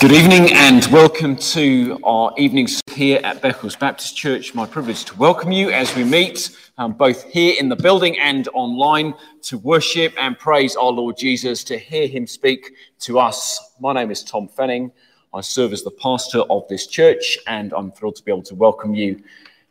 Good evening and welcome to our evenings here at Beccles Baptist Church. My privilege to welcome you as we meet um, both here in the building and online to worship and praise our Lord Jesus, to hear him speak to us. My name is Tom Fanning. I serve as the pastor of this church and I'm thrilled to be able to welcome you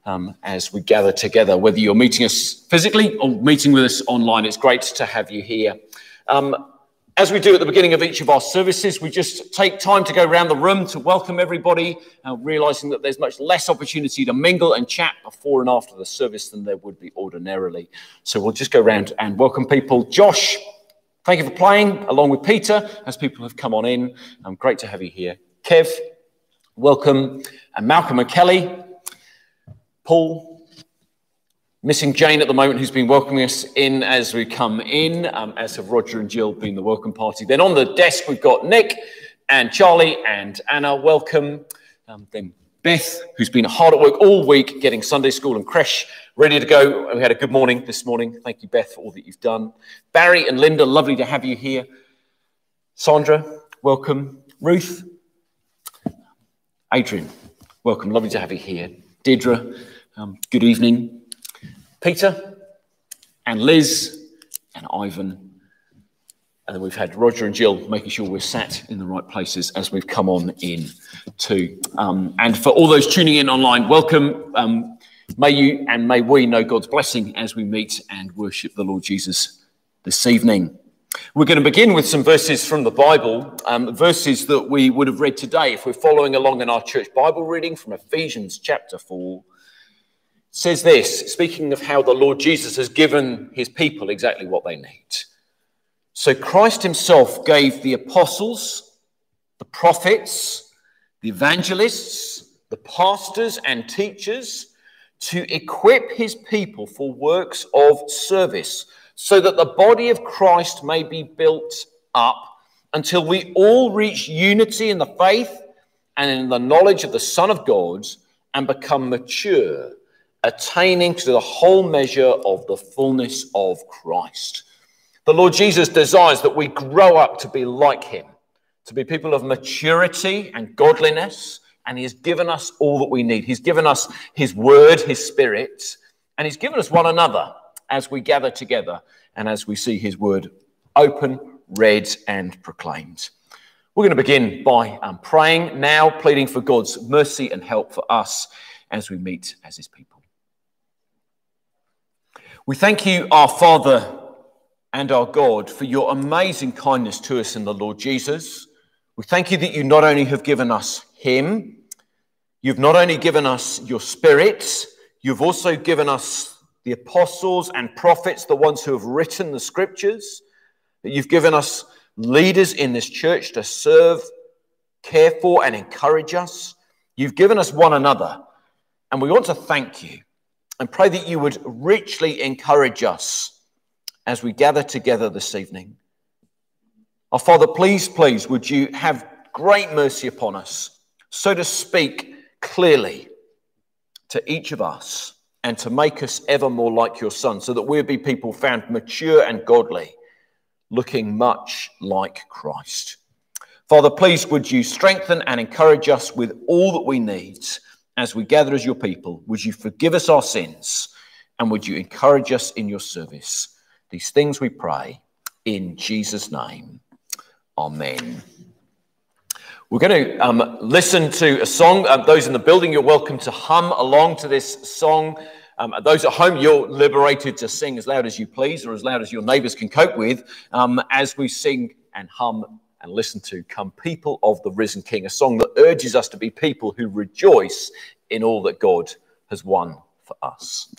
um, as we gather together, whether you're meeting us physically or meeting with us online. It's great to have you here. Um, as we do at the beginning of each of our services, we just take time to go around the room to welcome everybody, uh, realizing that there's much less opportunity to mingle and chat before and after the service than there would be ordinarily. So we'll just go around and welcome people. Josh, thank you for playing along with Peter as people have come on in. Um, great to have you here. Kev, welcome. And Malcolm and Kelly, Paul, Missing Jane at the moment, who's been welcoming us in as we come in, um, as have Roger and Jill been the welcome party. Then on the desk, we've got Nick and Charlie and Anna. Welcome. Um, then Beth, who's been hard at work all week getting Sunday school and creche ready to go. We had a good morning this morning. Thank you, Beth, for all that you've done. Barry and Linda, lovely to have you here. Sandra, welcome. Ruth, Adrian, welcome. Lovely to have you here. Deirdre, um, good evening. Peter and Liz and Ivan. And then we've had Roger and Jill making sure we're sat in the right places as we've come on in too. Um, and for all those tuning in online, welcome. Um, may you and may we know God's blessing as we meet and worship the Lord Jesus this evening. We're going to begin with some verses from the Bible, um, verses that we would have read today if we're following along in our church Bible reading from Ephesians chapter 4 says this, speaking of how the Lord Jesus has given his people exactly what they need. So Christ himself gave the apostles, the prophets, the evangelists, the pastors, and teachers to equip his people for works of service, so that the body of Christ may be built up until we all reach unity in the faith and in the knowledge of the Son of God and become mature attaining to the whole measure of the fullness of Christ. The Lord Jesus desires that we grow up to be like him, to be people of maturity and godliness, and he has given us all that we need. He's given us his word, his spirit, and he's given us one another as we gather together and as we see his word open, read, and proclaimed. We're going to begin by um, praying now, pleading for God's mercy and help for us as we meet as his people. We thank you, our Father and our God, for your amazing kindness to us in the Lord Jesus. We thank you that you not only have given us Him, you've not only given us your Spirit, you've also given us the apostles and prophets, the ones who have written the scriptures, that you've given us leaders in this church to serve, care for, and encourage us. You've given us one another, and we want to thank you and pray that you would richly encourage us as we gather together this evening. Our Father, please, please, would you have great mercy upon us, so to speak clearly to each of us and to make us ever more like your Son, so that we'll be people found mature and godly, looking much like Christ. Father, please, would you strengthen and encourage us with all that we need as we gather as your people, would you forgive us our sins and would you encourage us in your service? These things we pray in Jesus' name. Amen. We're going to um, listen to a song. Um, those in the building, you're welcome to hum along to this song. Um, those at home, you're liberated to sing as loud as you please or as loud as your neighbors can cope with um, as we sing and hum and listen to Come People of the Risen King, a song that urges us to be people who rejoice in all that God has won for us.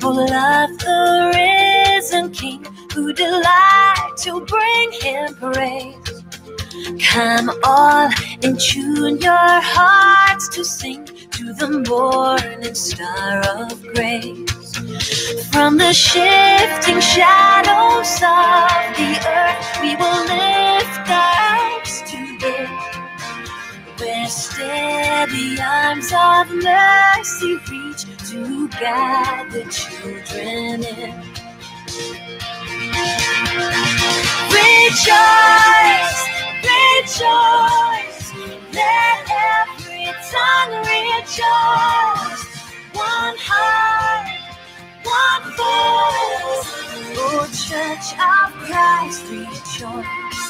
People love the risen King who delight to bring him praise. Come all and tune your hearts to sing to to the morning star of grace. From the shifting shadows of the earth, we will lift our eyes to Thee, where steady arms of mercy reach to guide the children in. Rejoice, rejoice, let every tongue rejoice. One heart, one voice, oh Church of Christ, rejoice.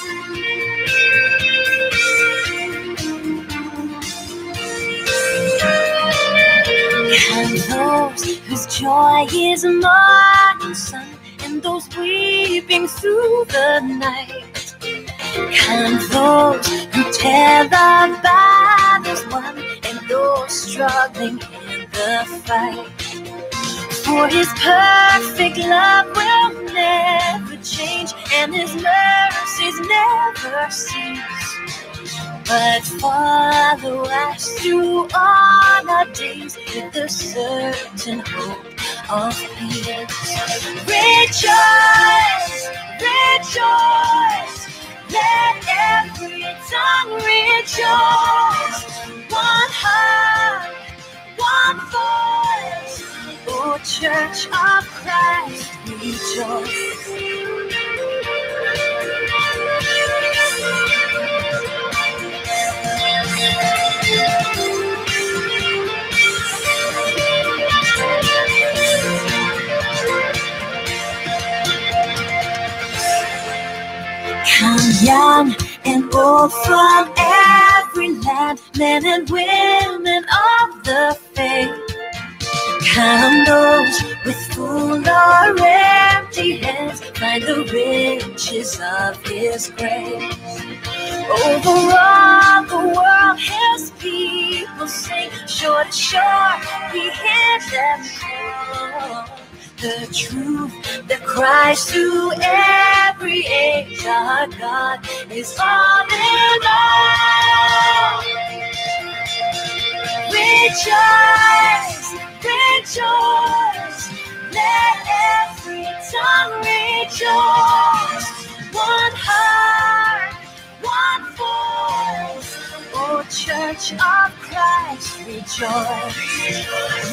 And those whose joy is morning sun, and those weeping through the night. And those who tell the battles won, and those struggling in the fight. For his perfect love will never change, and his mercies never cease. But follow us through all our days with the certain hope of peace. Rejoice, rejoice, let every tongue rejoice. One heart, one voice, oh Church of Christ, Come young and old from every land, men and women of the faith. Come those with full or empty hands, find the riches of His grace. Over all the world, His people sing, shore to shore, we hear them call. The truth that cries through every age, our God is all in all. Rejoice, rejoice, let every tongue rejoice. One heart, one voice, oh Church of Christ, rejoice,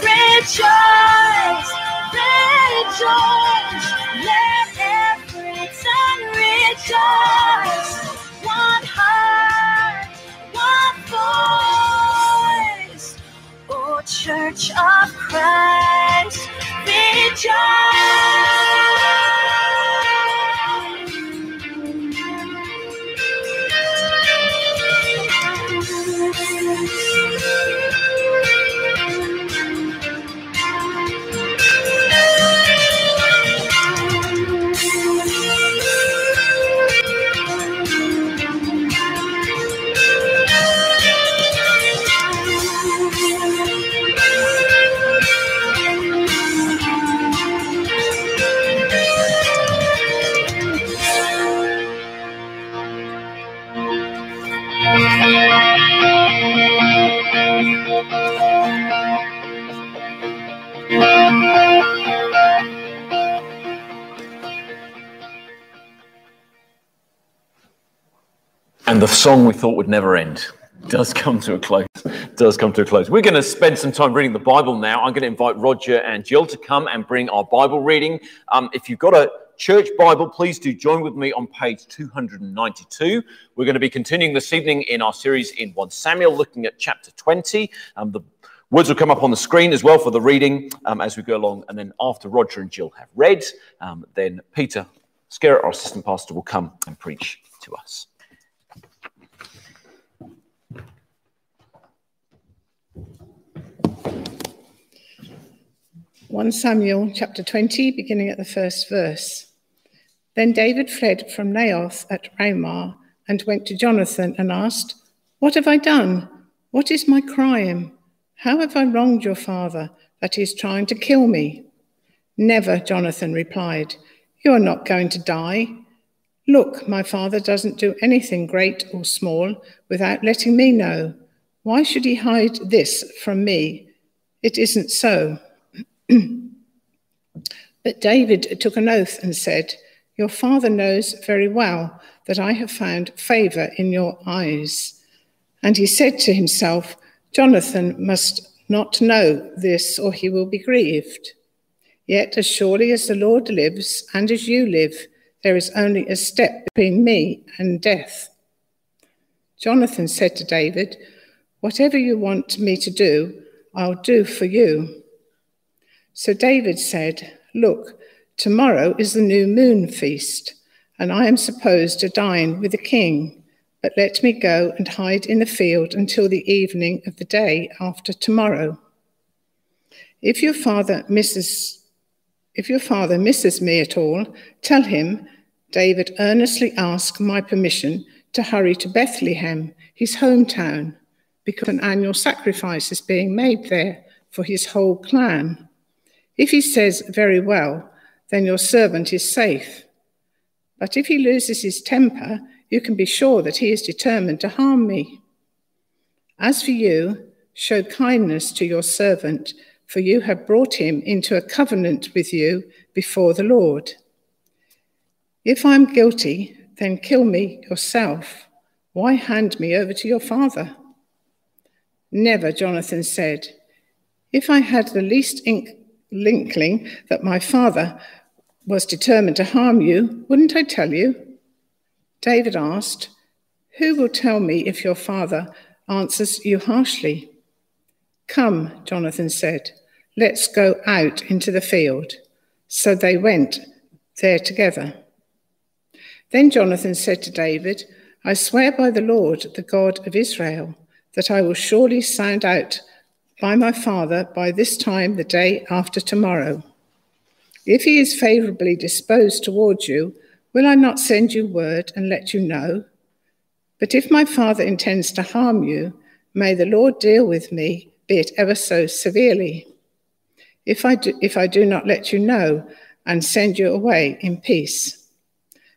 rejoice, rejoice, let every tongue rejoice. One heart, one voice, oh Church of Christ, And the song we thought would never end does come to a close. Does come to a close. We're going to spend some time reading the Bible now. I'm going to invite Roger and Jill to come and bring our Bible reading. Um, if you've got a church Bible, please do join with me on page 292. We're going to be continuing this evening in our series in 1 Samuel, looking at chapter 20. Um, the words will come up on the screen as well for the reading um, as we go along. And then after Roger and Jill have read, um, then Peter Skerratt, our assistant pastor, will come and preach to us. 1 Samuel chapter 20, beginning at the first verse. Then David fled from Naioth at Ramah and went to Jonathan and asked, What have I done? What is my crime? How have I wronged your father that he is trying to kill me? Never, Jonathan replied. You are not going to die. Look, my father doesn't do anything great or small without letting me know. Why should he hide this from me? It isn't so. but David took an oath and said, Your father knows very well that I have found favor in your eyes. And he said to himself, Jonathan must not know this, or he will be grieved. Yet, as surely as the Lord lives, and as you live, there is only a step between me and death. Jonathan said to David, Whatever you want me to do, I'll do for you. So David said, Look, tomorrow is the new moon feast, and I am supposed to dine with the king. But let me go and hide in the field until the evening of the day after tomorrow. If your father misses if your father misses me at all, tell him David earnestly asked my permission to hurry to Bethlehem, his hometown, because an annual sacrifice is being made there for his whole clan. If he says, Very well, then your servant is safe. But if he loses his temper, you can be sure that he is determined to harm me. As for you, show kindness to your servant for you have brought him into a covenant with you before the Lord. If I am guilty, then kill me yourself. Why hand me over to your father? Never, Jonathan said. If I had the least inkling that my father was determined to harm you, wouldn't I tell you? David asked, Who will tell me if your father answers you harshly? Come, Jonathan said, let's go out into the field. So they went there together. Then Jonathan said to David, I swear by the Lord, the God of Israel, that I will surely sound out by my father by this time the day after tomorrow. If he is favorably disposed towards you, will I not send you word and let you know? But if my father intends to harm you, may the Lord deal with me be it ever so severely. If I do, if I do not let you know and send you away in peace,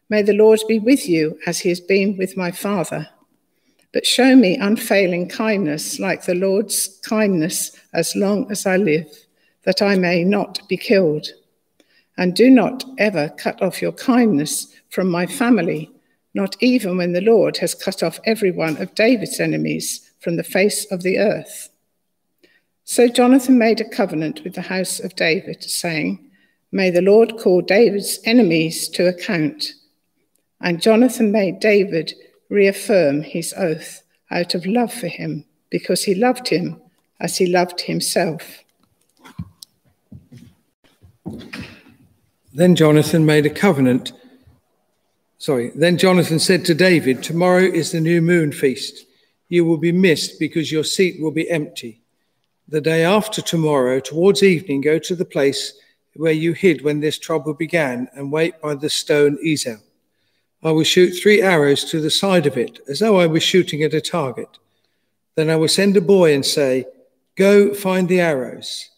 may the Lord be with you as he has been with my father. But show me unfailing kindness like the Lord's kindness as long as I live, that I may not be killed. And do not ever cut off your kindness from my family, not even when the Lord has cut off every one of David's enemies from the face of the earth. So Jonathan made a covenant with the house of David, saying, May the Lord call David's enemies to account. And Jonathan made David reaffirm his oath out of love for him, because he loved him as he loved himself. Then Jonathan made a covenant. Sorry, then Jonathan said to David, Tomorrow is the new moon feast. You will be missed because your seat will be empty the day after tomorrow, towards evening, go to the place where you hid when this trouble began and wait by the stone Ezel. I will shoot three arrows to the side of it, as though I was shooting at a target. Then I will send a boy and say, Go find the arrows.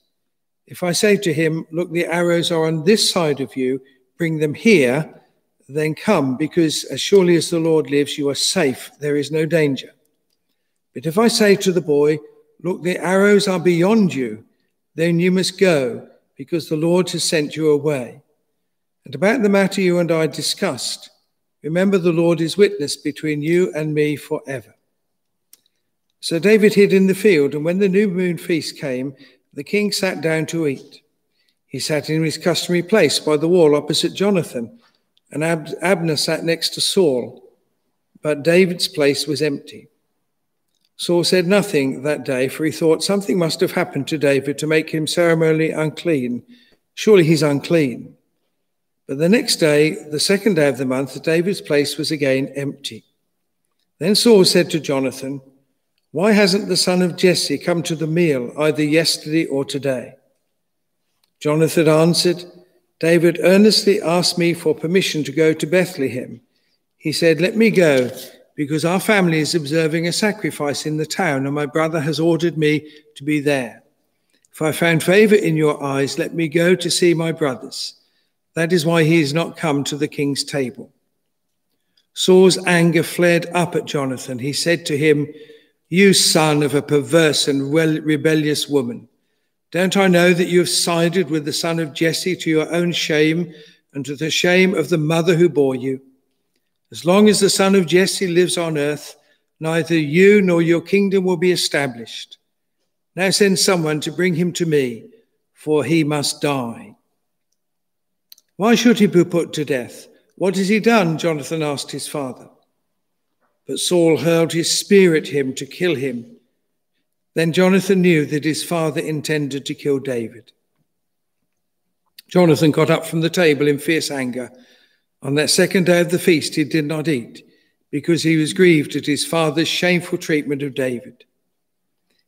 If I say to him, Look, the arrows are on this side of you, bring them here, then come, because as surely as the Lord lives, you are safe, there is no danger. But if I say to the boy, Look, the arrows are beyond you. Then you must go, because the Lord has sent you away. And about the matter you and I discussed, remember the Lord is witness between you and me forever. So David hid in the field, and when the new moon feast came, the king sat down to eat. He sat in his customary place by the wall opposite Jonathan, and Ab- Abner sat next to Saul, but David's place was empty. Saul said nothing that day, for he thought something must have happened to David to make him ceremonially unclean. Surely he's unclean. But the next day, the second day of the month, David's place was again empty. Then Saul said to Jonathan, Why hasn't the son of Jesse come to the meal either yesterday or today? Jonathan answered, David earnestly asked me for permission to go to Bethlehem. He said, Let me go because our family is observing a sacrifice in the town, and my brother has ordered me to be there. If I found favor in your eyes, let me go to see my brothers. That is why he has not come to the king's table. Saul's anger flared up at Jonathan. He said to him, You son of a perverse and rebellious woman. Don't I know that you have sided with the son of Jesse to your own shame and to the shame of the mother who bore you? As long as the son of Jesse lives on earth, neither you nor your kingdom will be established. Now send someone to bring him to me, for he must die. Why should he be put to death? What has he done? Jonathan asked his father. But Saul hurled his spear at him to kill him. Then Jonathan knew that his father intended to kill David. Jonathan got up from the table in fierce anger. On that second day of the feast, he did not eat, because he was grieved at his father's shameful treatment of David.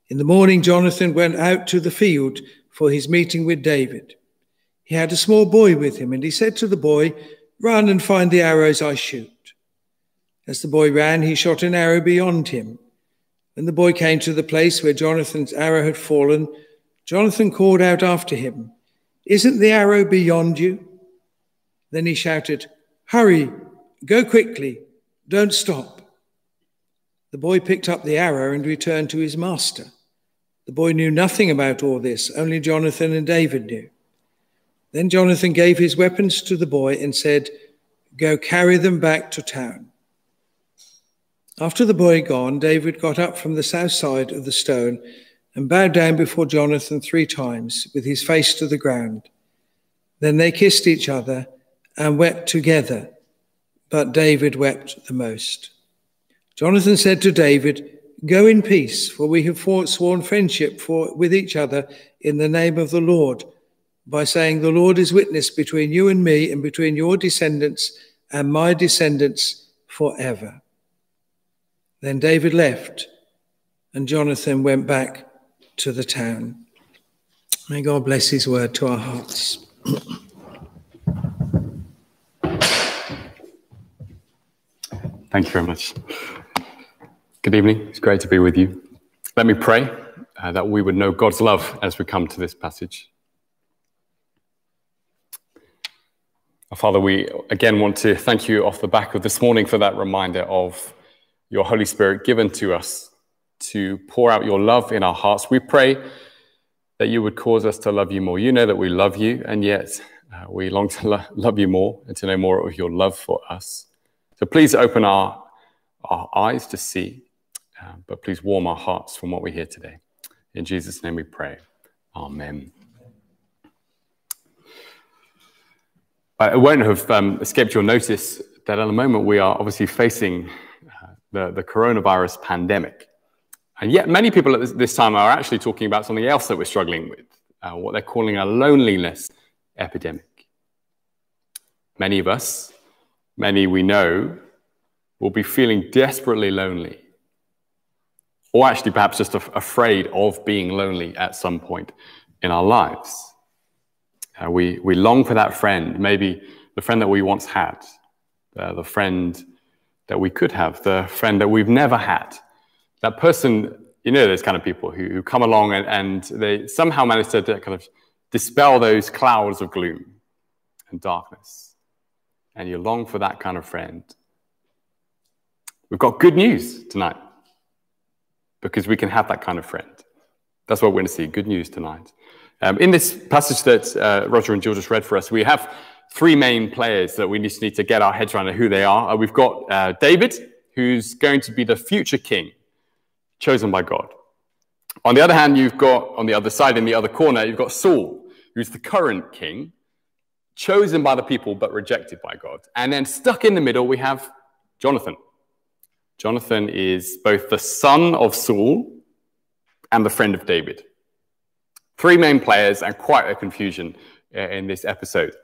In the morning, Jonathan went out to the field for his meeting with David. He had a small boy with him, and he said to the boy, Run and find the arrows I shoot. As the boy ran, he shot an arrow beyond him. When the boy came to the place where Jonathan's arrow had fallen, Jonathan called out after him, Isn't the arrow beyond you? Then he shouted, Hurry, go quickly, don't stop. The boy picked up the arrow and returned to his master. The boy knew nothing about all this, only Jonathan and David knew. Then Jonathan gave his weapons to the boy and said, Go carry them back to town. After the boy had gone, David got up from the south side of the stone and bowed down before Jonathan three times with his face to the ground. Then they kissed each other and wept together, but David wept the most. Jonathan said to David, Go in peace, for we have sworn friendship for, with each other in the name of the Lord, by saying, The Lord is witness between you and me, and between your descendants and my descendants forever. Then David left, and Jonathan went back to the town. May God bless his word to our hearts. Thank you very much. Good evening. It's great to be with you. Let me pray uh, that we would know God's love as we come to this passage. Father, we again want to thank you off the back of this morning for that reminder of your Holy Spirit given to us to pour out your love in our hearts. We pray that you would cause us to love you more. You know that we love you, and yet uh, we long to lo- love you more and to know more of your love for us. So please open our, our eyes to see, uh, but please warm our hearts from what we hear today. In Jesus' name we pray. Amen. It won't have um, escaped your notice that at the moment we are obviously facing the, the coronavirus pandemic. And yet, many people at this, this, time are actually talking about something else that we're struggling with, uh, what they're calling a loneliness epidemic. Many of us, many we know, will be feeling desperately lonely, or actually perhaps just af- afraid of being lonely at some point in our lives. Uh, we, we long for that friend, maybe the friend that we once had, uh, the friend that we could have, the friend that we've never had. That person, you know, those kind of people who, who come along and, and they somehow manage to, kind of dispel those clouds of gloom and darkness. And you long for that kind of friend. We've got good news tonight because we can have that kind of friend. That's what we're going to see good news tonight. Um, in this passage that uh, Roger and Jill just read for us, we have three main players that we just need to get our heads around who they are. Uh, we've got uh, David, who's going to be the future king, chosen by God. On the other hand, you've got, on the other side, in the other corner, you've got Saul, who's the current king, chosen by the people but rejected by God. And then stuck in the middle, we have Jonathan. Jonathan is both the son of Saul and the friend of David. Three main players and quite a confusion uh, in this episode.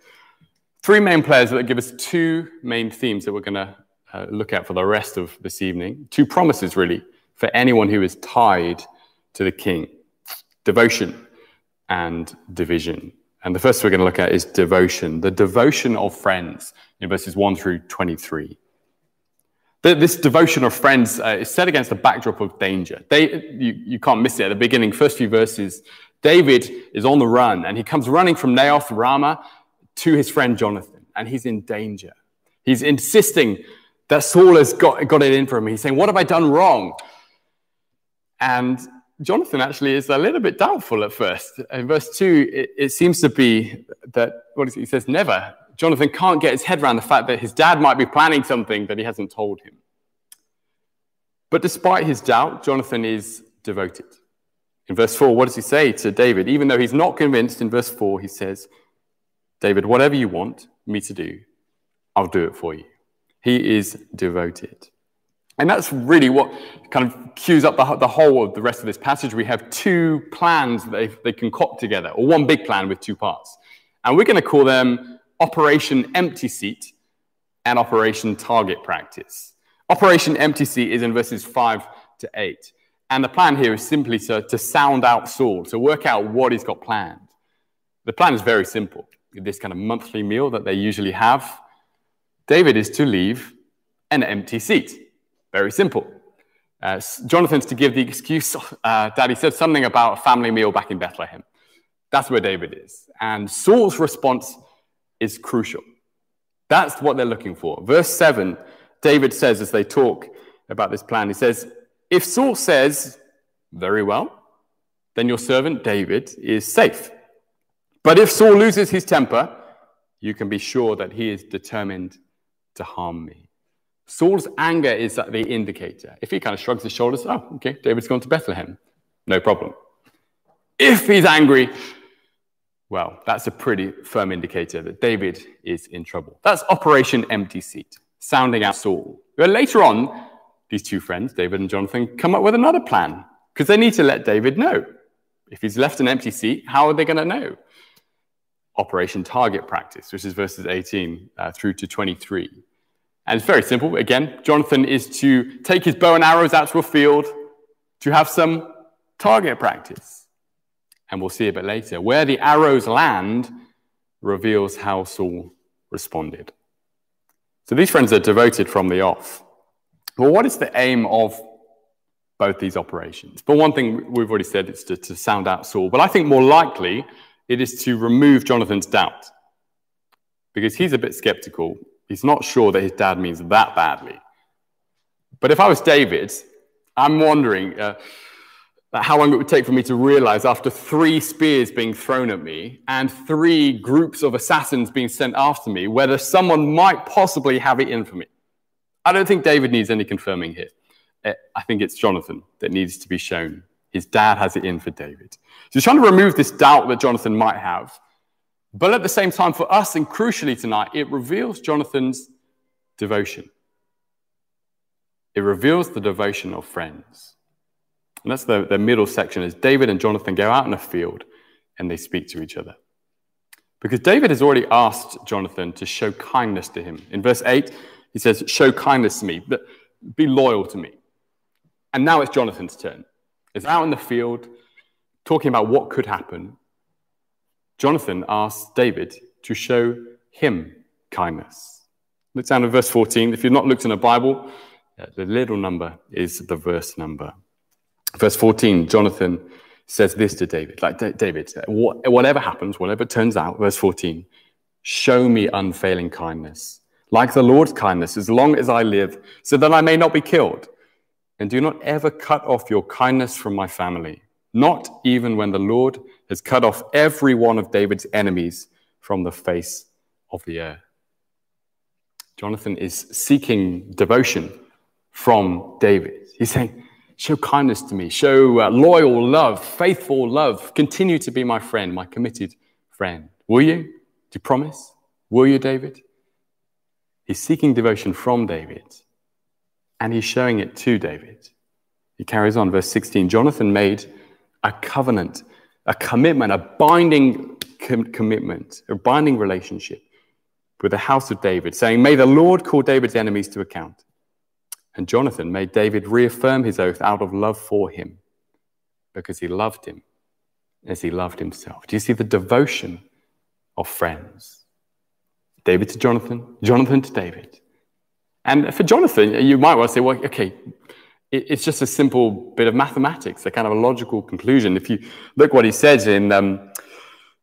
Three main players that give us two main themes that we're going to uh, look at for the rest of this evening. Two promises, really, for anyone who is tied to the king devotion and division. And the first we're going to look at is devotion, the devotion of friends in verses 1 through 23. This devotion of friends uh, is set against the backdrop of danger. They, you, you can't miss it at the beginning, first few verses. David is on the run and he comes running from Naioth, Ramah, to his friend Jonathan, and he's in danger. He's insisting that Saul has got, got it in for him. He's saying, What have I done wrong? And Jonathan actually is a little bit doubtful at first. In verse 2, it, it seems to be that, what is it? He says, never. Jonathan can't get his head around the fact that his dad might be planning something that he hasn't told him. But despite his doubt, Jonathan is devoted. In verse 4, what does he say to David? Even though he's not convinced, in verse 4, he says, David, whatever you want me to do, I'll do it for you. He is devoted. And that's really what kind of cues up the, the whole of the rest of this passage. We have two plans that they, they concoct together, or one big plan with two parts. And we're going to call them Operation Empty Seat and Operation Target Practice. Operation Empty Seat is in verses 5 to 8. And the plan here is simply to, to sound out Saul, to work out what he's got planned. The plan is very simple. This kind of monthly meal that they usually have, David is to leave an empty seat. Very simple. Uh, Jonathan's to give the excuse uh, he said something about a family meal back in Bethlehem. That's where David is. And Saul's response is crucial. That's what they're looking for. Verse 7, David says as they talk about this plan, he says, If Saul says, Very well, then your servant David is safe. But if Saul loses his temper, you can be sure that he is determined to harm me. Saul's anger is the indicator. If he kind of shrugs his shoulders, oh, okay, David's gone to Bethlehem, no problem. If he's angry, well, that's a pretty firm indicator that David is in trouble. That's Operation Empty Seat, sounding out Saul. But later on, these two friends, David and Jonathan, come up with another plan because they need to let David know. If he's left an empty seat, how are they going to know? Operation Target Practice, which is verses 18 uh, through to 23. And it's very simple. Again, Jonathan is to take his bow and arrows out to a field to have some target practice. And we'll see a bit later. Where the arrows land reveals how Saul responded. So these friends are devoted from the off. Well, what is the aim of both these operations? For one thing, we've already said it's to, to sound out Saul, but I think more likely it is to remove Jonathan's doubt because he's a bit skeptical He's not sure that his dad means that badly. But if I was David, I'm wondering uh, how long it would take for me to realize after three spears being thrown at me and three groups of assassins being sent after me whether someone might possibly have it in for me. I don't think David needs any confirming here. Uh, I think it's Jonathan that needs to be shown. His dad has it in for David. So he's trying to remove this doubt that Jonathan might have but at the same time, for us, and crucially tonight, it reveals Jonathan's devotion. It reveals the devotion of friends. And that's the, the middle section as David and Jonathan go out in a field and they speak to each other. Because David has already asked Jonathan to show kindness to him. In verse 8, he says, Show kindness to me, but be loyal to me. And now it's Jonathan's turn. He's out in the field talking about what could happen. Jonathan asks David to show him kindness. Look down at verse 14. If you've not looked in a Bible, uh, the little number is the verse number. Verse 14, Jonathan says this to David, like David, whatever happens, whatever turns out, verse 14, show me unfailing kindness, like the Lord's kindness, as long as I live, so that I may not be killed. And do not ever cut off your kindness from my family not even when the Lord has cut off every one of David's enemies from the face of the earth. Jonathan is seeking devotion from David. He's saying, Show kindness to me, show uh, loyal love, faithful love, continue to be my friend, my committed friend. Will you? Do you promise? Will you, David? He's seeking devotion from David, and he's showing it to David. He carries on, verse 16 Jonathan made a covenant, a commitment, a binding com- commitment, a binding relationship with the house of David, saying, May the Lord call David's enemies to account. And Jonathan made David reaffirm his oath out of love for him because he loved him as he loved himself. Do you see the devotion of friends? David to Jonathan, Jonathan to David. And for Jonathan, you might well say, well, okay, it's just a simple bit of mathematics, a kind of a logical conclusion. If you look what he says in um,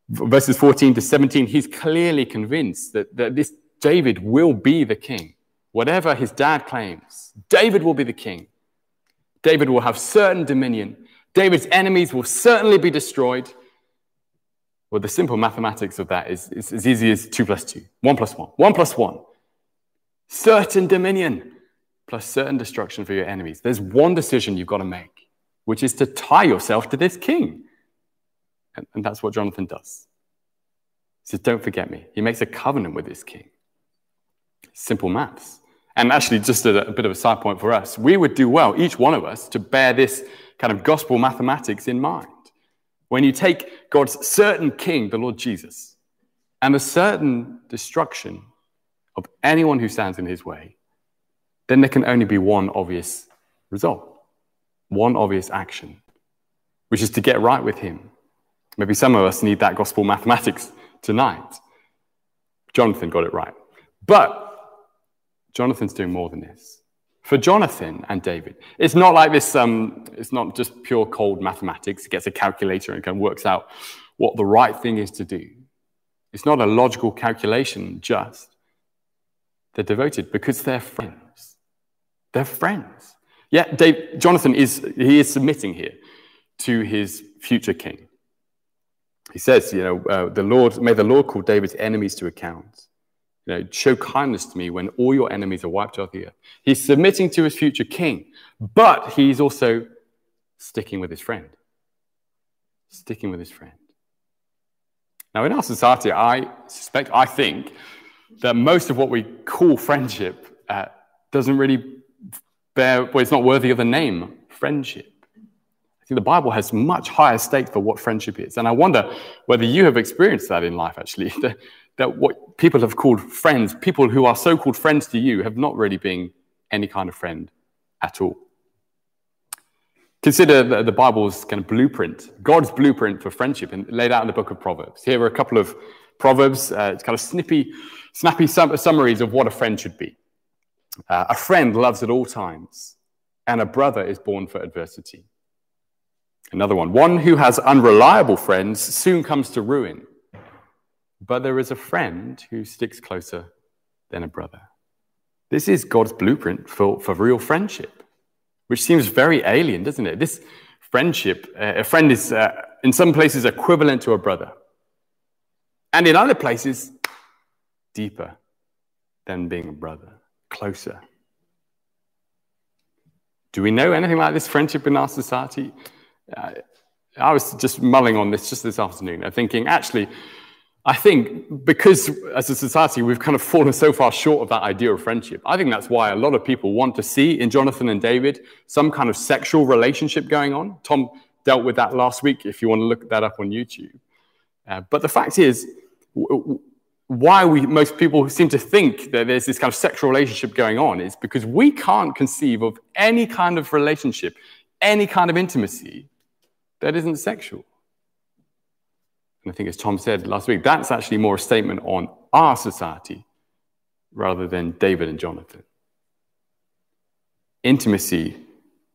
verses 14 to 17, he's clearly convinced that, that this David will be the king. Whatever his dad claims, David will be the king. David will have certain dominion. David's enemies will certainly be destroyed. Well, the simple mathematics of that is, is as easy as 2 plus 2, 1 plus 1, 1 plus 1. Certain dominion plus certain destruction for your enemies. There's one decision you've got to make, which is to tie yourself to this king. And, and that's what Jonathan does. He says, Don't forget me. He makes a covenant with this king. Simple maths. And actually, just a, a bit of a side point for us, we would do well, each one of us, to bear this kind of gospel mathematics in mind. When you take God's certain king, the Lord Jesus, and the certain destruction of anyone who stands in his way, then there can only be one obvious result, one obvious action, which is to get right with him. Maybe some of us need that gospel mathematics tonight. Jonathan got it right. But Jonathan's doing more than this. For Jonathan and David, it's not like this, um, it's not just pure cold mathematics. He gets a calculator and kind of works out what the right thing is to do. It's not a logical calculation, just. They're devoted because they're friends. They're friends. Yeah, Dave, Jonathan is, he is submitting here to his future king. He says, you know, uh, the Lord, may the Lord call David's enemies to account you know, show kindness to me when all your enemies are wiped off the earth. He's submitting to his future king, but he's also sticking with his friend. Sticking with his friend. Now, in our society, I suspect, I think, that most of what we call friendship uh, doesn't really bear, well, it's not worthy of the name friendship. I think the Bible has much higher stakes for what friendship is. And I wonder whether you have experienced that in life, actually. that what people have called friends, people who are so called friends to you, have not really been any kind of friend at all. Consider the, the Bible's kind of blueprint, God's blueprint for friendship, and laid out in the book of Proverbs. Here are a couple of Proverbs, uh, it's kind of snippy, snappy sum- summaries of what a friend should be. Uh, a friend loves at all times, and a brother is born for adversity. Another one, one who has unreliable friends soon comes to ruin but there is a friend who sticks closer than a brother. This is God's blueprint for, for real friendship, which seems very alien, doesn't it? This friendship, uh, a friend is uh, in some places equivalent to a brother, and in other places, deeper than being a brother, closer. Do we know anything like this friendship in our society? Uh, I was just mulling on this just this afternoon, and thinking, actually, I think because as a society we've kind of fallen so far short of that idea of friendship, I think that's why a lot of people want to see in Jonathan and David some kind of sexual relationship going on. Tom dealt with that last week if you want to look that up on YouTube. Uh, but the fact is, why we most people seem to think that there's this kind of sexual relationship going on is because we can't conceive of any kind of relationship, any kind of intimacy that isn't sexual. And I think, as Tom said last week, that's actually more a statement on our society rather than David and Jonathan. Intimacy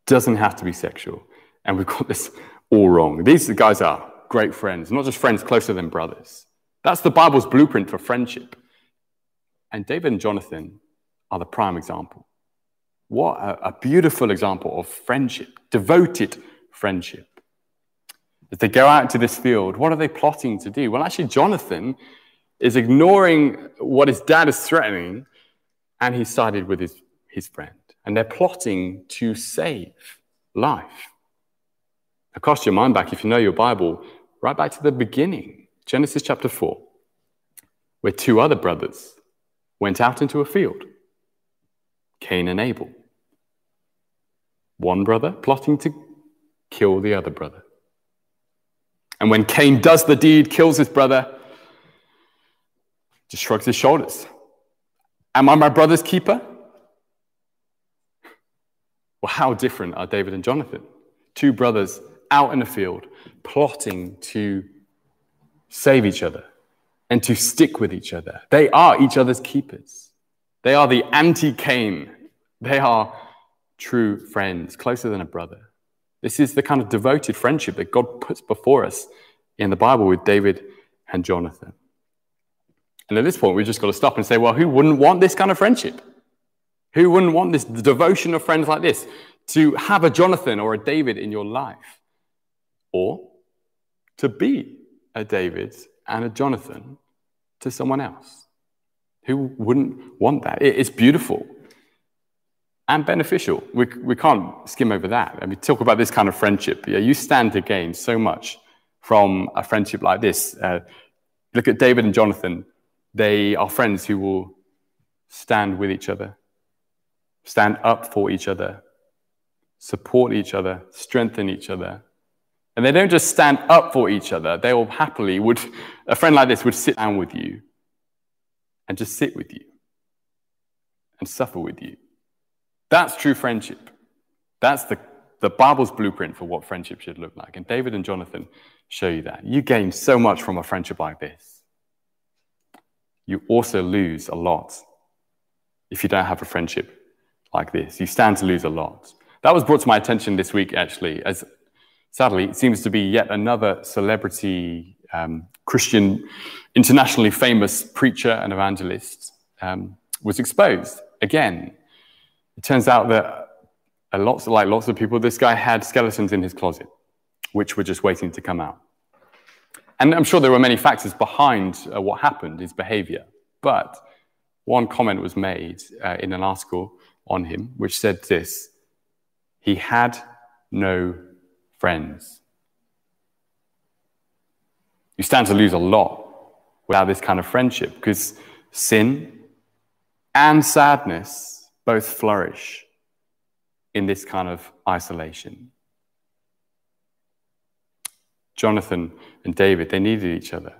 doesn't have to be sexual. And we've got this all wrong. These guys are great friends, not just friends closer than brothers. That's the Bible's blueprint for friendship. And David and Jonathan are the prime example. What a, a beautiful example of friendship, devoted friendship. As they go out into this field, what are they plotting to do? Well, actually, Jonathan is ignoring what his dad is threatening, and he sided with his, his friend. And they're plotting to save life. Now, cast your mind back, if you know your Bible, right back to the beginning, Genesis chapter 4, where two other brothers went out into a field Cain and Abel. One brother plotting to kill the other brother. And when Cain does the deed, kills his brother, just shrugs his shoulders. Am I my brother's keeper? Well, how different are David and Jonathan? Two brothers out in the field, plotting to save each other and to stick with each other. They are each other's keepers. They are the anti Cain. They are true friends, closer than a brother. This is the kind of devoted friendship that God puts before us in the Bible with David and Jonathan. And at this point, we've just got to stop and say, well, who wouldn't want this kind of friendship? Who wouldn't want this devotion of friends like this? to have a Jonathan or a David in your life, or to be a David and a Jonathan to someone else. Who wouldn't want that? It's beautiful and beneficial. We, we can't skim over that. I mean, talk about this kind of friendship. Yeah, you stand to gain so much from a friendship like this. Uh, look at David and Jonathan. They are friends who will stand with each other, stand up for each other, support each other, strengthen each other. And they don't just stand up for each other, they will happily would a friend like this would sit down with you and just sit with you and suffer with you. That's true friendship. That's the, the Bible's blueprint for what friendship should look like. And David and Jonathan show you that. You gain so much from a friendship like this. You also lose a lot if you don't have a friendship like this. You stand to lose a lot. That was brought to my attention this week, actually, as sadly, it seems to be yet another celebrity um, Christian, internationally famous preacher and evangelist um, was exposed again. It turns out that lots, like lots of people, this guy had skeletons in his closet, which were just waiting to come out. And I'm sure there were many factors behind uh, what happened, his behavior. But one comment was made uh, in an article on him, which said this He had no friends. You stand to lose a lot without this kind of friendship because sin and sadness both flourish in this kind of isolation. Jonathan and David, they needed each other.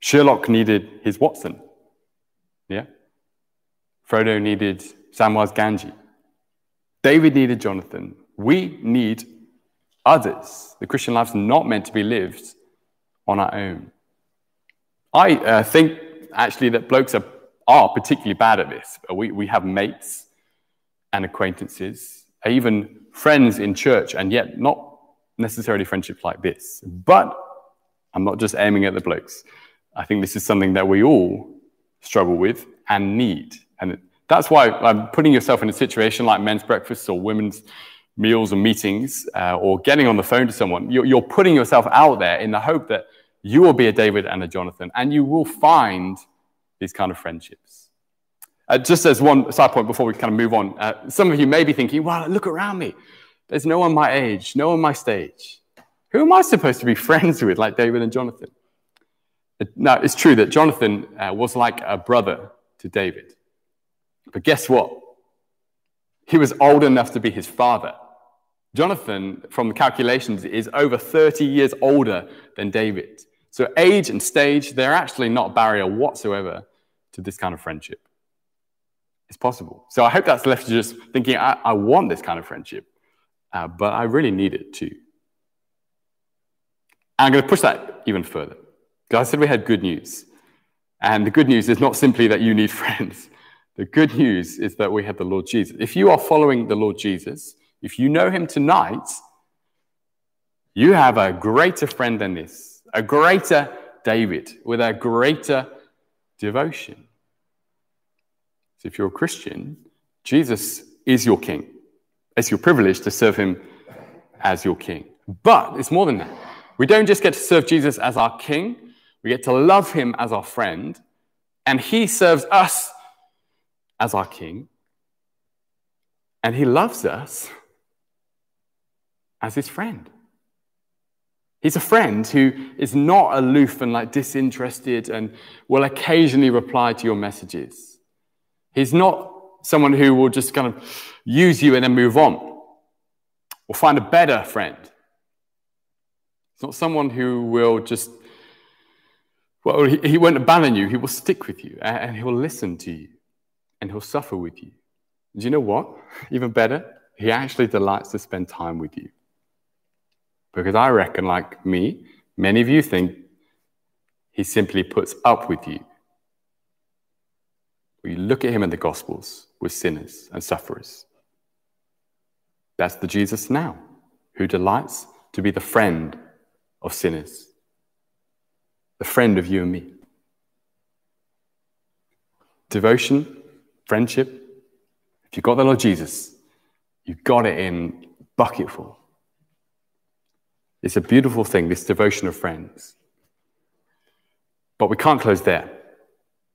Sherlock needed his Watson. Yeah? Frodo needed Samwise Gamgee. David needed Jonathan. We need others. The Christian life's not meant to be lived on our own. I uh, think actually that blokes are, are particularly bad at this. We, we have mates and acquaintances, even friends in church, and yet not necessarily friendships like this. But I'm not just aiming at the blokes. I think this is something that we all struggle with and need. And that's why I'm putting yourself in a situation like men's breakfasts or women's meals or meetings uh, or getting on the phone to someone. You're, you're putting yourself out there in the hope that you will be a David and a Jonathan, and you will find these kind of friendships. Uh, just as one side point before we kind of move on, uh, some of you may be thinking, well, look around me. There's no one my age, no one my stage. Who am I supposed to be friends with, like David and Jonathan? Now, it's true that Jonathan uh, was like a brother to David. But guess what? He was old enough to be his father. Jonathan, from the calculations, is over 30 years older than David. So, age and stage, they're actually not a barrier whatsoever to this kind of friendship. It's possible. So, I hope that's left you just thinking, I, I want this kind of friendship, uh, but I really need it too. And I'm going to push that even further. Because I said we had good news. And the good news is not simply that you need friends. The good news is that we have the Lord Jesus. If you are following the Lord Jesus, if you know him tonight, you have a greater friend than this, a greater David with a greater devotion. So if you're a Christian, Jesus is your king. It's your privilege to serve him as your king. But it's more than that. We don't just get to serve Jesus as our king, we get to love him as our friend, and he serves us as our king. And he loves us as his friend. He's a friend who is not aloof and like disinterested and will occasionally reply to your messages. He's not someone who will just kind of use you and then move on or find a better friend. He's not someone who will just well, he, he won't abandon you. He will stick with you and he will listen to you and he'll suffer with you. Do you know what? Even better, he actually delights to spend time with you. Because I reckon, like me, many of you think he simply puts up with you. We look at him in the Gospels with sinners and sufferers. That's the Jesus now, who delights to be the friend of sinners the friend of you and me. Devotion, friendship. If you've got the Lord Jesus, You've got it in bucketful. It's a beautiful thing, this devotion of friends. But we can't close there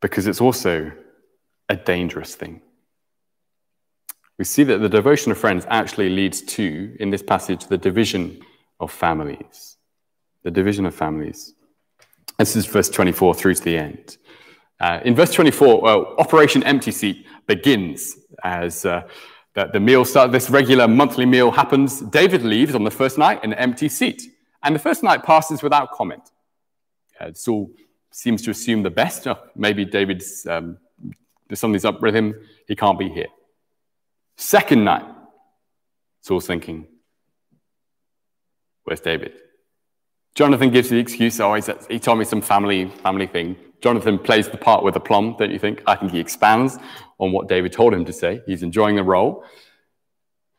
because it's also a dangerous thing. We see that the devotion of friends actually leads to, in this passage, the division of families. The division of families. This is verse 24 through to the end. Uh, in verse 24, well, Operation Empty Seat begins as uh, the, the meal starts, this regular monthly meal happens. David leaves on the first night in an empty seat, and the first night passes without comment. Uh, Saul seems to assume the best. Oh, maybe David's, um, something's up with him, he can't be here. Second night, Saul's thinking, Where's David? Jonathan gives the excuse, oh, he told me some family, family thing. Jonathan plays the part with aplomb, don't you think? I think he expands on what David told him to say. He's enjoying the role.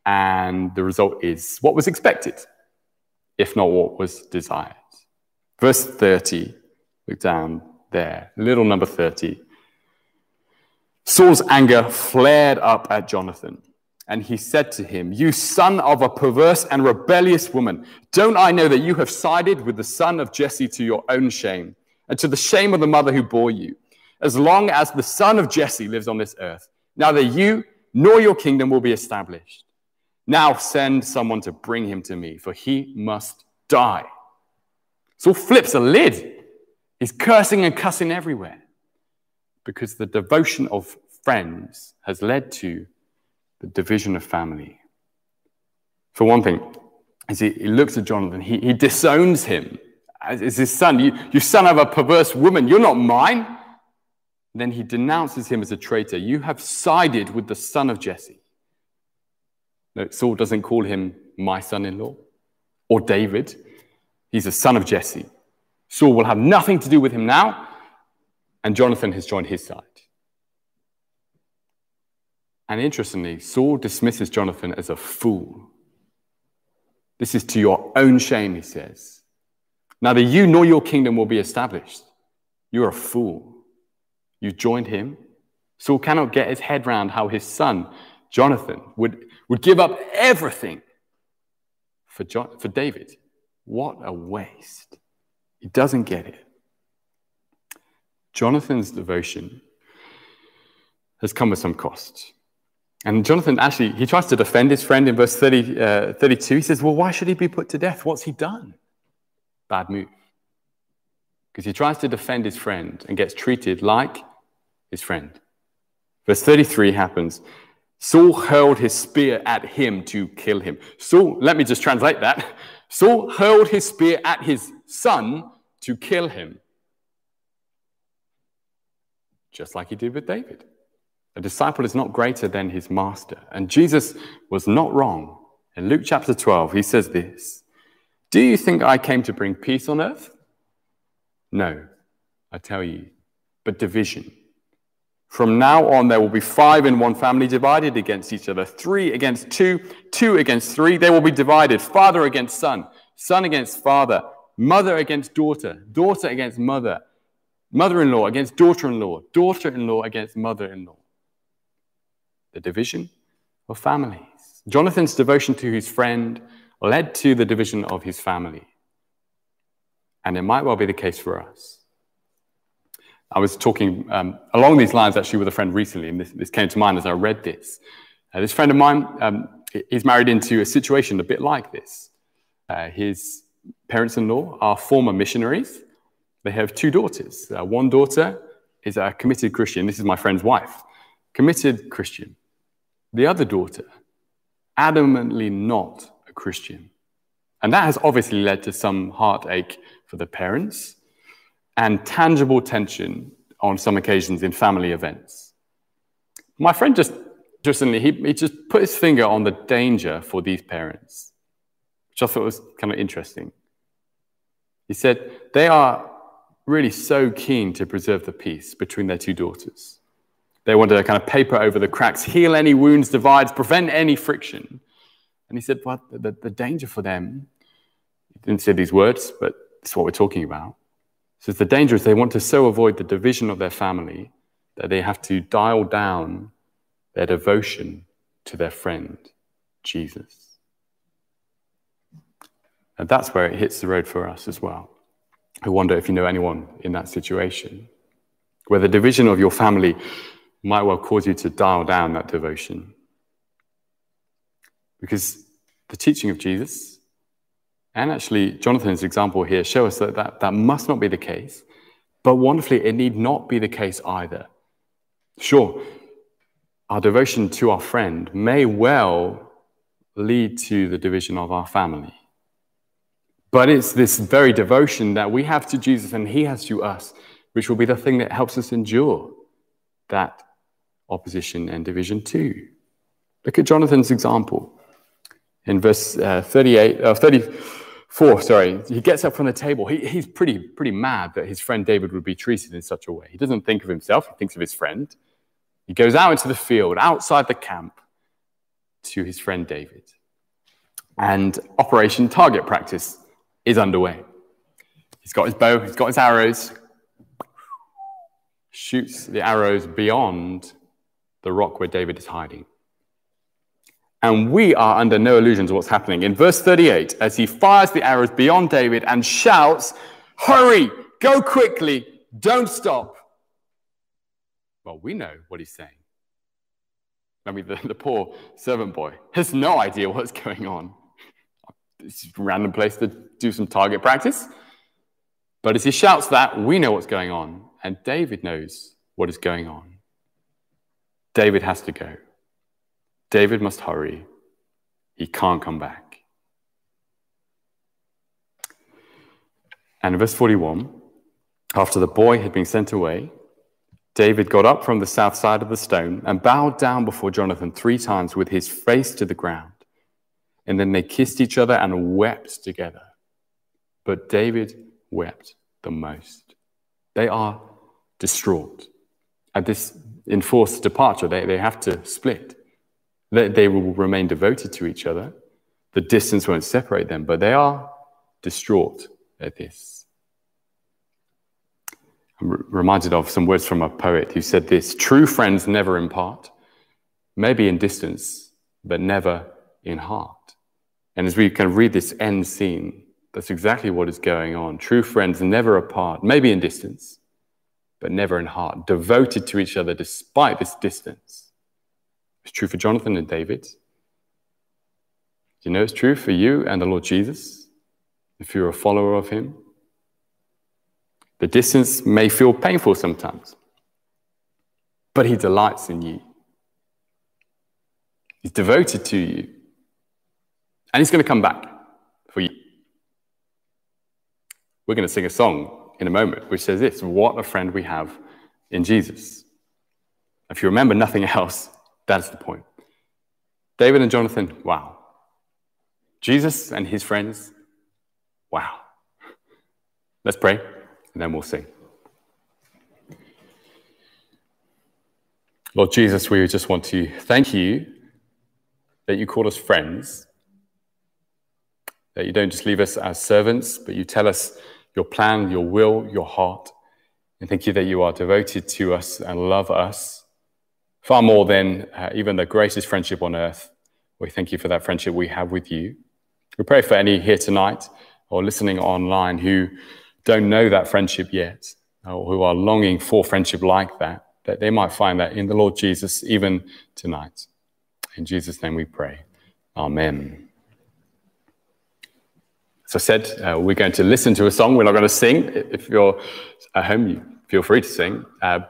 And the result is what was expected, if not what was desired. Verse 30, look down there, little number 30. Saul's anger flared up at Jonathan. And he said to him, You son of a perverse and rebellious woman, don't I know that you have sided with the son of Jesse to your own shame and to the shame of the mother who bore you, as long as the son of Jesse lives on this earth? Neither you nor your kingdom will be established. Now send someone to bring him to me, for he must die. Saul flips a lid. He's cursing and cussing everywhere because the devotion of friends has led to the division of family. For one thing, as he, he looks at Jonathan, he, he disowns him as, as his son. You, you son of a perverse woman, you're not mine. Then he denounces him as a traitor. You have sided with the son of Jesse. No, Saul doesn't call him my son in law or David. He's a son of Jesse. Saul will have nothing to do with him now, and Jonathan has joined his side. And interestingly, Saul dismisses Jonathan as a fool. This is to your own shame, he says. Neither you nor your kingdom will be established. You're a fool. You joined him. Saul cannot get his head round how his son, Jonathan, would, would give up everything for, John, for David. What a waste. He doesn't get it. Jonathan's devotion has come with some cost. And Jonathan actually, he tries to defend his friend in verse 30, uh, 32. He says, Well, why should he be put to death? What's he done? Bad move. Because he tries to defend his friend and gets treated like his friend. Verse 33 happens. Saul hurled his spear at him to kill him. Saul, let me just translate that. Saul hurled his spear at his son to kill him. Just like he did with David. A disciple is not greater than his master. And Jesus was not wrong. In Luke chapter 12, he says this Do you think I came to bring peace on earth? No, I tell you, but division. From now on, there will be five in one family divided against each other, three against two, two against three. They will be divided, father against son, son against father, mother against daughter, daughter against mother, mother in law against daughter in law, daughter in law against mother in law the division of families. Jonathan's devotion to his friend led to the division of his family. And it might well be the case for us. I was talking um, along these lines actually with a friend recently, and this, this came to mind as I read this. Uh, this friend of mine, um, he's married into a situation a bit like this. Uh, his parents in law are former missionaries. They have two daughters. Uh, one daughter is a committed Christian. This is my friend's wife committed Christian. The other daughter, adamantly not a Christian. And that has obviously led to some heartache for the parents and tangible tension on some occasions in family events. My friend just, just he, he just put his finger on the danger for these parents, which I thought was kind of interesting. He said, they are really so keen to preserve the peace between their two daughters. They want to kind of paper over the cracks, heal any wounds, divides, prevent any friction. And he said, Well, the, the danger for them, he didn't say these words, but it's what we're talking about. He says the danger is they want to so avoid the division of their family that they have to dial down their devotion to their friend, Jesus. And that's where it hits the road for us as well. I wonder if you know anyone in that situation, where the division of your family might well cause you to dial down that devotion. Because the teaching of Jesus, and actually Jonathan's example here, show us that, that that must not be the case. But wonderfully, it need not be the case either. Sure, our devotion to our friend may well lead to the division of our family. But it's this very devotion that we have to Jesus and he has to us, which will be the thing that helps us endure that opposition and division too. Look at Jonathan's example in verse uh, 38, uh, 34, sorry. He gets up from the table. He, he's pretty, pretty mad that his friend David would be treated in such a way. He doesn't think of himself, he thinks of his friend. He goes out into the field, outside the camp, to his friend David. And Operation Target Practice is underway. He's got his bow, he's got his arrows, shoots the arrows beyond the rock where David is hiding. And we are under no illusions of what's happening. In verse 38, as he fires the arrows beyond David and shouts, Hurry, go quickly, don't stop. Well, we know what he's saying. I mean, the, the poor servant boy has no idea what's going on. It's a random place to do some target practice. But as he shouts that, we know what's going on. And David knows what is going on. David has to go. David must hurry. He can't come back. And verse 41, after the boy had been sent away, David got up from the south side of the stone and bowed down before Jonathan three times with his face to the ground. And then they kissed each other and wept together. But David wept the most. They are distraught. At this enforced departure, they, they have to split. They, they will remain devoted to each other. The distance won't separate them, but they are distraught at this. I'm reminded of some words from a poet who said this True friends never impart, maybe in distance, but never in heart. And as we can read this end scene, that's exactly what is going on. True friends never apart, maybe in distance, but never in heart, devoted to each other despite this distance. It's true for Jonathan and David. Do you know it's true for you and the Lord Jesus if you're a follower of him? The distance may feel painful sometimes, but He delights in you. He's devoted to you. And He's going to come back for you. We're going to sing a song in a moment which says this What a friend we have in Jesus. If you remember nothing else, that's the point. David and Jonathan, wow. Jesus and his friends, wow. Let's pray and then we'll sing. Lord Jesus, we just want to thank you that you call us friends, that you don't just leave us as servants, but you tell us your plan, your will, your heart. And thank you that you are devoted to us and love us far more than uh, even the greatest friendship on earth. We thank you for that friendship we have with you. We pray for any here tonight or listening online who don't know that friendship yet, or who are longing for friendship like that, that they might find that in the Lord Jesus even tonight. In Jesus' name we pray. Amen. As I said, uh, we're going to listen to a song. We're not going to sing. If you're at home, you feel free to sing. Uh,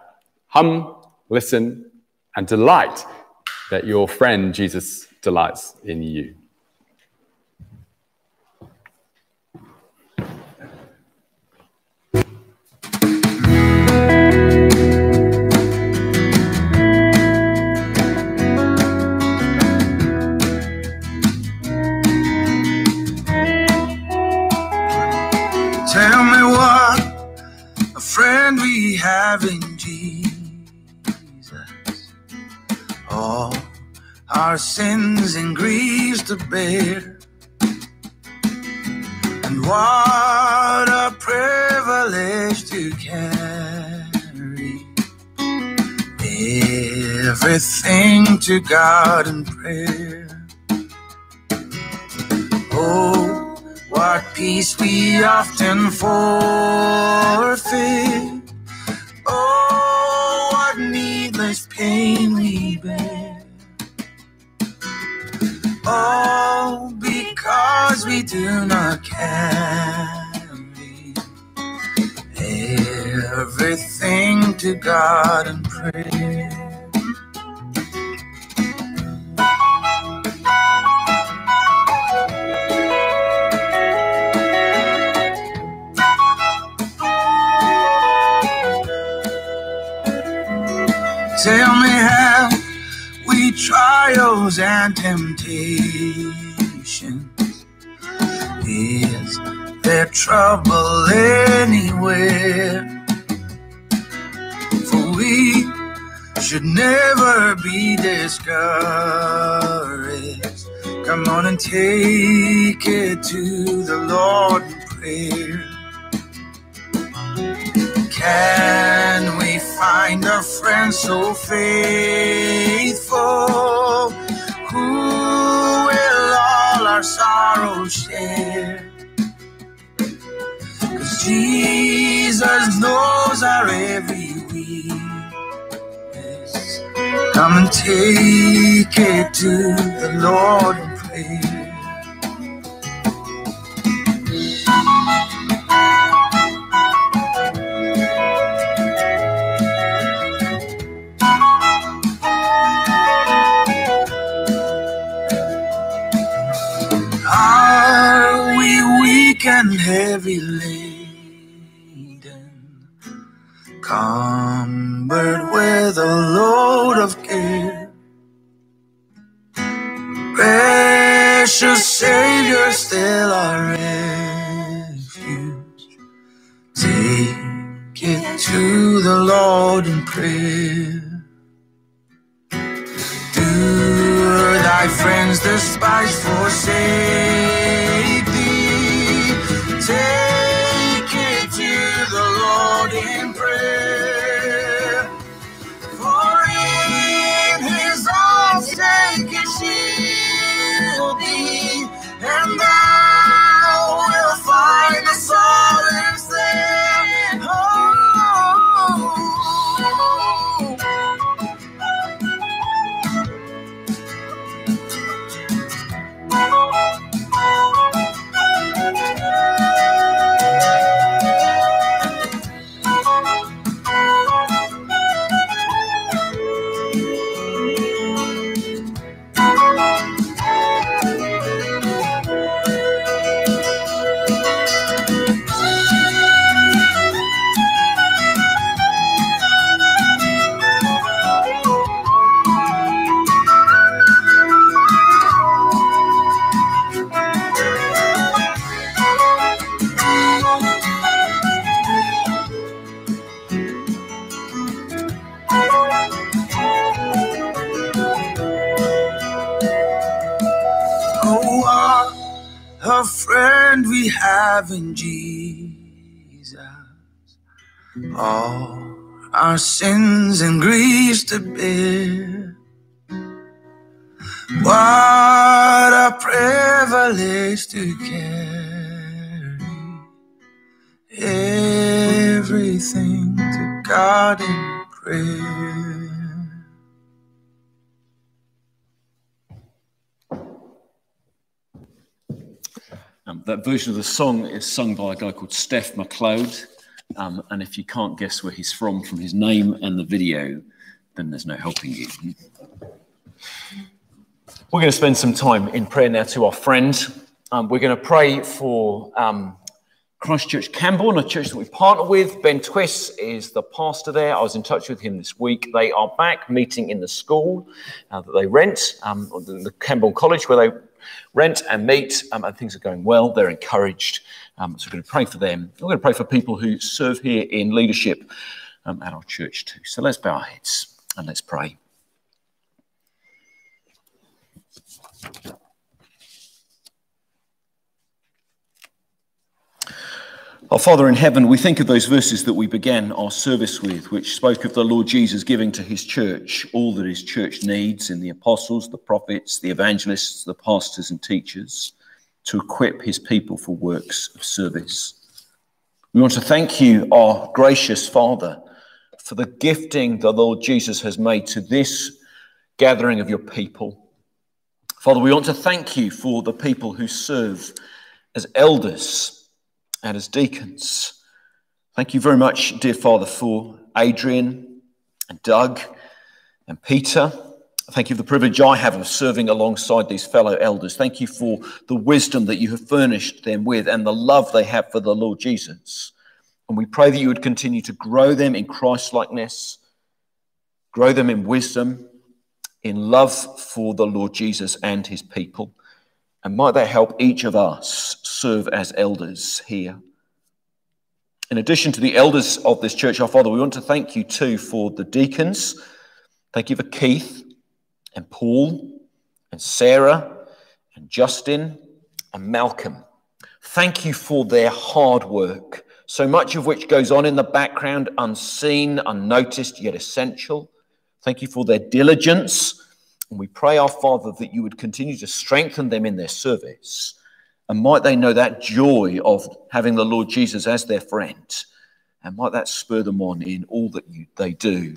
hum, listen, and delight that your friend Jesus delights in you. our sins and griefs to bear. And what a privilege to carry everything to God in prayer. Oh, what peace we often forfeit. Oh, what needless pain we bear. All because we do not carry everything to God and prayer. Trials and temptations. Is there trouble anywhere? For we should never be discouraged. Come on and take it to the Lord in prayer. Can we find a friend so faithful who will all our sorrows share? Cause Jesus knows our every weakness. Come and take it to the Lord in prayer. Heavy laden, cumbered with a load of care? Precious Savior, still our refuge. Take it to the Lord in prayer. Do thy friends despise forsake? Take it to the Lord in prayer. For in his arms take it shield thee, and version of the song is sung by a guy called Steph Macleod. Um, and if you can't guess where he's from from his name and the video, then there's no helping you. We're going to spend some time in prayer now to our friend. Um, we're going to pray for um, Christchurch Camborne, a church that we partner with. Ben Twiss is the pastor there. I was in touch with him this week. They are back meeting in the school uh, that they rent, um, the, the Camborne College, where they rent and meet, um, and things are going well. They're encouraged. Um, so we're going to pray for them. We're going to pray for people who serve here in leadership um, at our church too. So let's bow our heads and let's pray. Our Father in heaven, we think of those verses that we began our service with, which spoke of the Lord Jesus giving to his church all that his church needs in the apostles, the prophets, the evangelists, the pastors, and teachers to equip his people for works of service. We want to thank you, our gracious Father, for the gifting the Lord Jesus has made to this gathering of your people. Father, we want to thank you for the people who serve as elders and as deacons. Thank you very much, dear Father, for Adrian and Doug and Peter. Thank you for the privilege I have of serving alongside these fellow elders. Thank you for the wisdom that you have furnished them with and the love they have for the Lord Jesus. And we pray that you would continue to grow them in Christ likeness, grow them in wisdom, in love for the Lord Jesus and his people. And might that help each of us serve as elders here. In addition to the elders of this church, our Father, we want to thank you too for the deacons. Thank you for Keith and Paul and Sarah and Justin and Malcolm. Thank you for their hard work, so much of which goes on in the background, unseen, unnoticed, yet essential. Thank you for their diligence. And we pray, our Father, that you would continue to strengthen them in their service. And might they know that joy of having the Lord Jesus as their friend. And might that spur them on in all that you, they do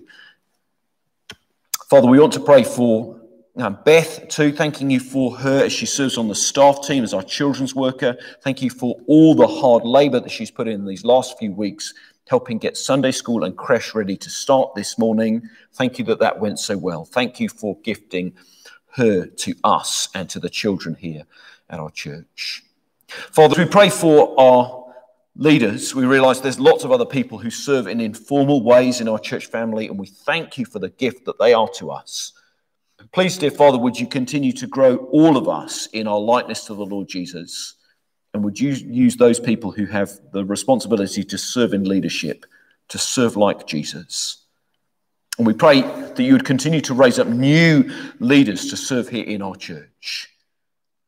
Father, we want to pray for um, Beth too, thanking you for her as she serves on the staff team as our children's worker. Thank you for all the hard labor that she's put in these last few weeks, helping get Sunday school and creche ready to start this morning. Thank you that that went so well. Thank you for gifting her to us and to the children here at our church. Father, we pray for our leaders, we realize there's lots of other people who serve in informal ways in our church family, and we thank you for the gift that they are to us. Please, dear Father, would you continue to grow all of us in our likeness to the Lord Jesus? And would you use those people who have the responsibility to serve in leadership to serve like Jesus? And we pray that you would continue to raise up new leaders to serve here in our church,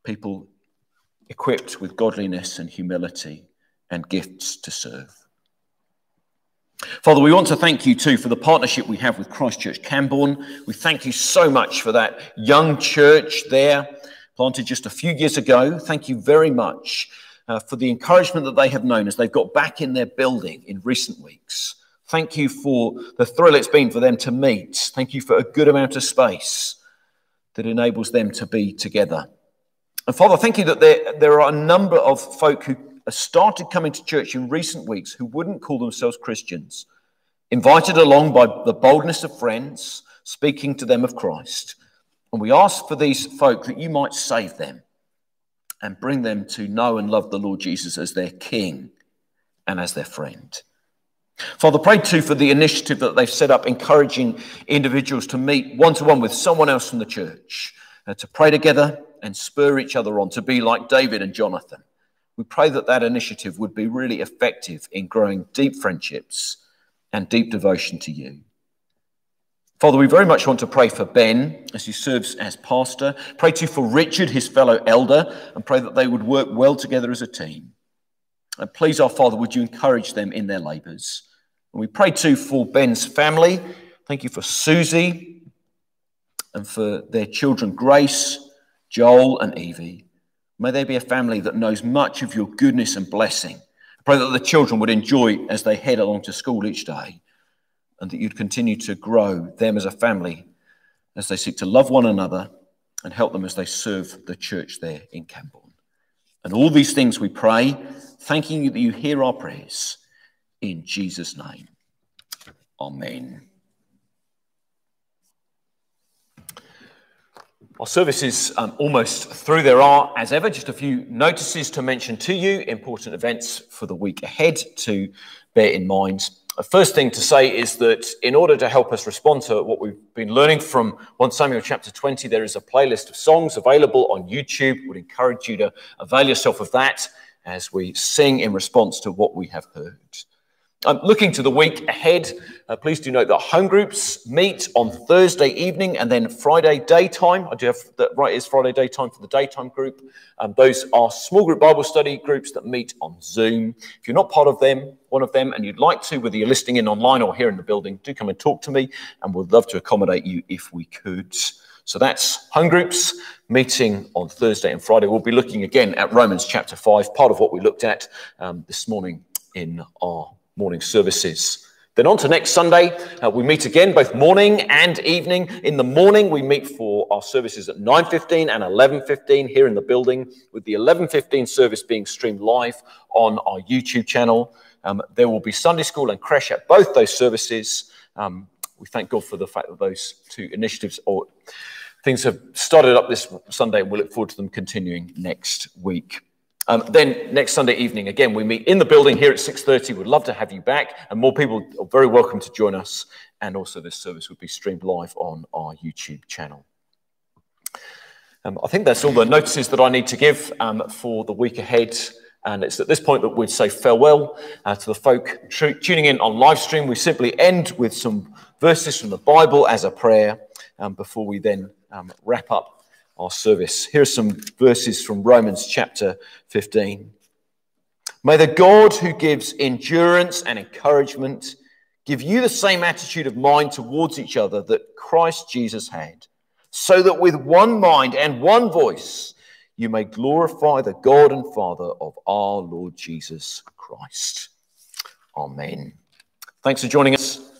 people equipped with godliness and humility and gifts to serve. Father, we want to thank you too for the partnership we have with Christchurch Camborne. We thank you so much for that young church there, planted just a few years ago. Thank you very much uh, for the encouragement that they have known as they've got back in their building in recent weeks. Thank you for the thrill it's been for them to meet. Thank you for a good amount of space that enables them to be together. And Father, thank you that there, there are a number of folk who started coming to church in recent weeks who wouldn't call themselves Christians, invited along by the boldness of friends, speaking to them of Christ. And we ask for these folk that you might save them and bring them to know and love the Lord Jesus as their King and as their friend. Father, pray too for the initiative that they've set up, encouraging individuals to meet one to one with someone else from the church, uh, to pray together and spur each other on, to be like David and Jonathan. We pray that that initiative would be really effective in growing deep friendships and deep devotion to you. Father, we very much want to pray for Ben as he serves as pastor. Pray too for Richard, his fellow elder, and pray that they would work well together as a team. And please, our Father, would you encourage them in their labours? And we pray too for Ben's family. Thank you for Susie and for their children, Grace, Joel, and Evie. May they be a family that knows much of your goodness and blessing. I pray that the children would enjoy as they head along to school each day and that you'd continue to grow them as a family as they seek to love one another and help them as they serve the church there in Camborne. And all these things we pray, thanking you that you hear our prayers in Jesus' name. Amen. Our service is um, almost through. There are, as ever, just a few notices to mention to you, important events for the week ahead to bear in mind. The first thing to say is that in order to help us respond to what we've been learning from 1 Samuel chapter 20, there is a playlist of songs available on YouTube. Would encourage you to avail yourself of that as we sing in response to what we have heard. Um, looking to the week ahead, uh, please do note that home groups meet on Thursday evening and then Friday daytime. I do have that right is Friday daytime for the daytime group. Um, those are small group Bible study groups that meet on Zoom. If you're not part of them, one of them, and you'd like to, whether you're listening in online or here in the building, do come and talk to me, and we'd love to accommodate you if we could. So that's home groups meeting on Thursday and Friday. We'll be looking again at Romans chapter 5, part of what we looked at um, this morning in our morning services. Then on to next Sunday, uh, we meet again both morning and evening. In the morning, we meet for our services at 9.15 and 11.15 here in the building, with the 11.15 service being streamed live on our YouTube channel. Um, there will be Sunday school and creche at both those services. Um, we thank God for the fact that those two initiatives or things have started up this Sunday, and we look forward to them continuing next week. Um, then next Sunday evening, again, we meet in the building here at 6.30. We'd love to have you back, and more people are very welcome to join us. And also this service will be streamed live on our YouTube channel. Um, I think that's all the notices that I need to give um, for the week ahead. And it's at this point that we'd say farewell uh, to the folk tuning in on live stream. We simply end with some verses from the Bible as a prayer um, before we then um, wrap up our service. Here are some verses from Romans chapter 15. May the God who gives endurance and encouragement give you the same attitude of mind towards each other that Christ Jesus had, so that with one mind and one voice you may glorify the God and Father of our Lord Jesus Christ. Amen. Thanks for joining us.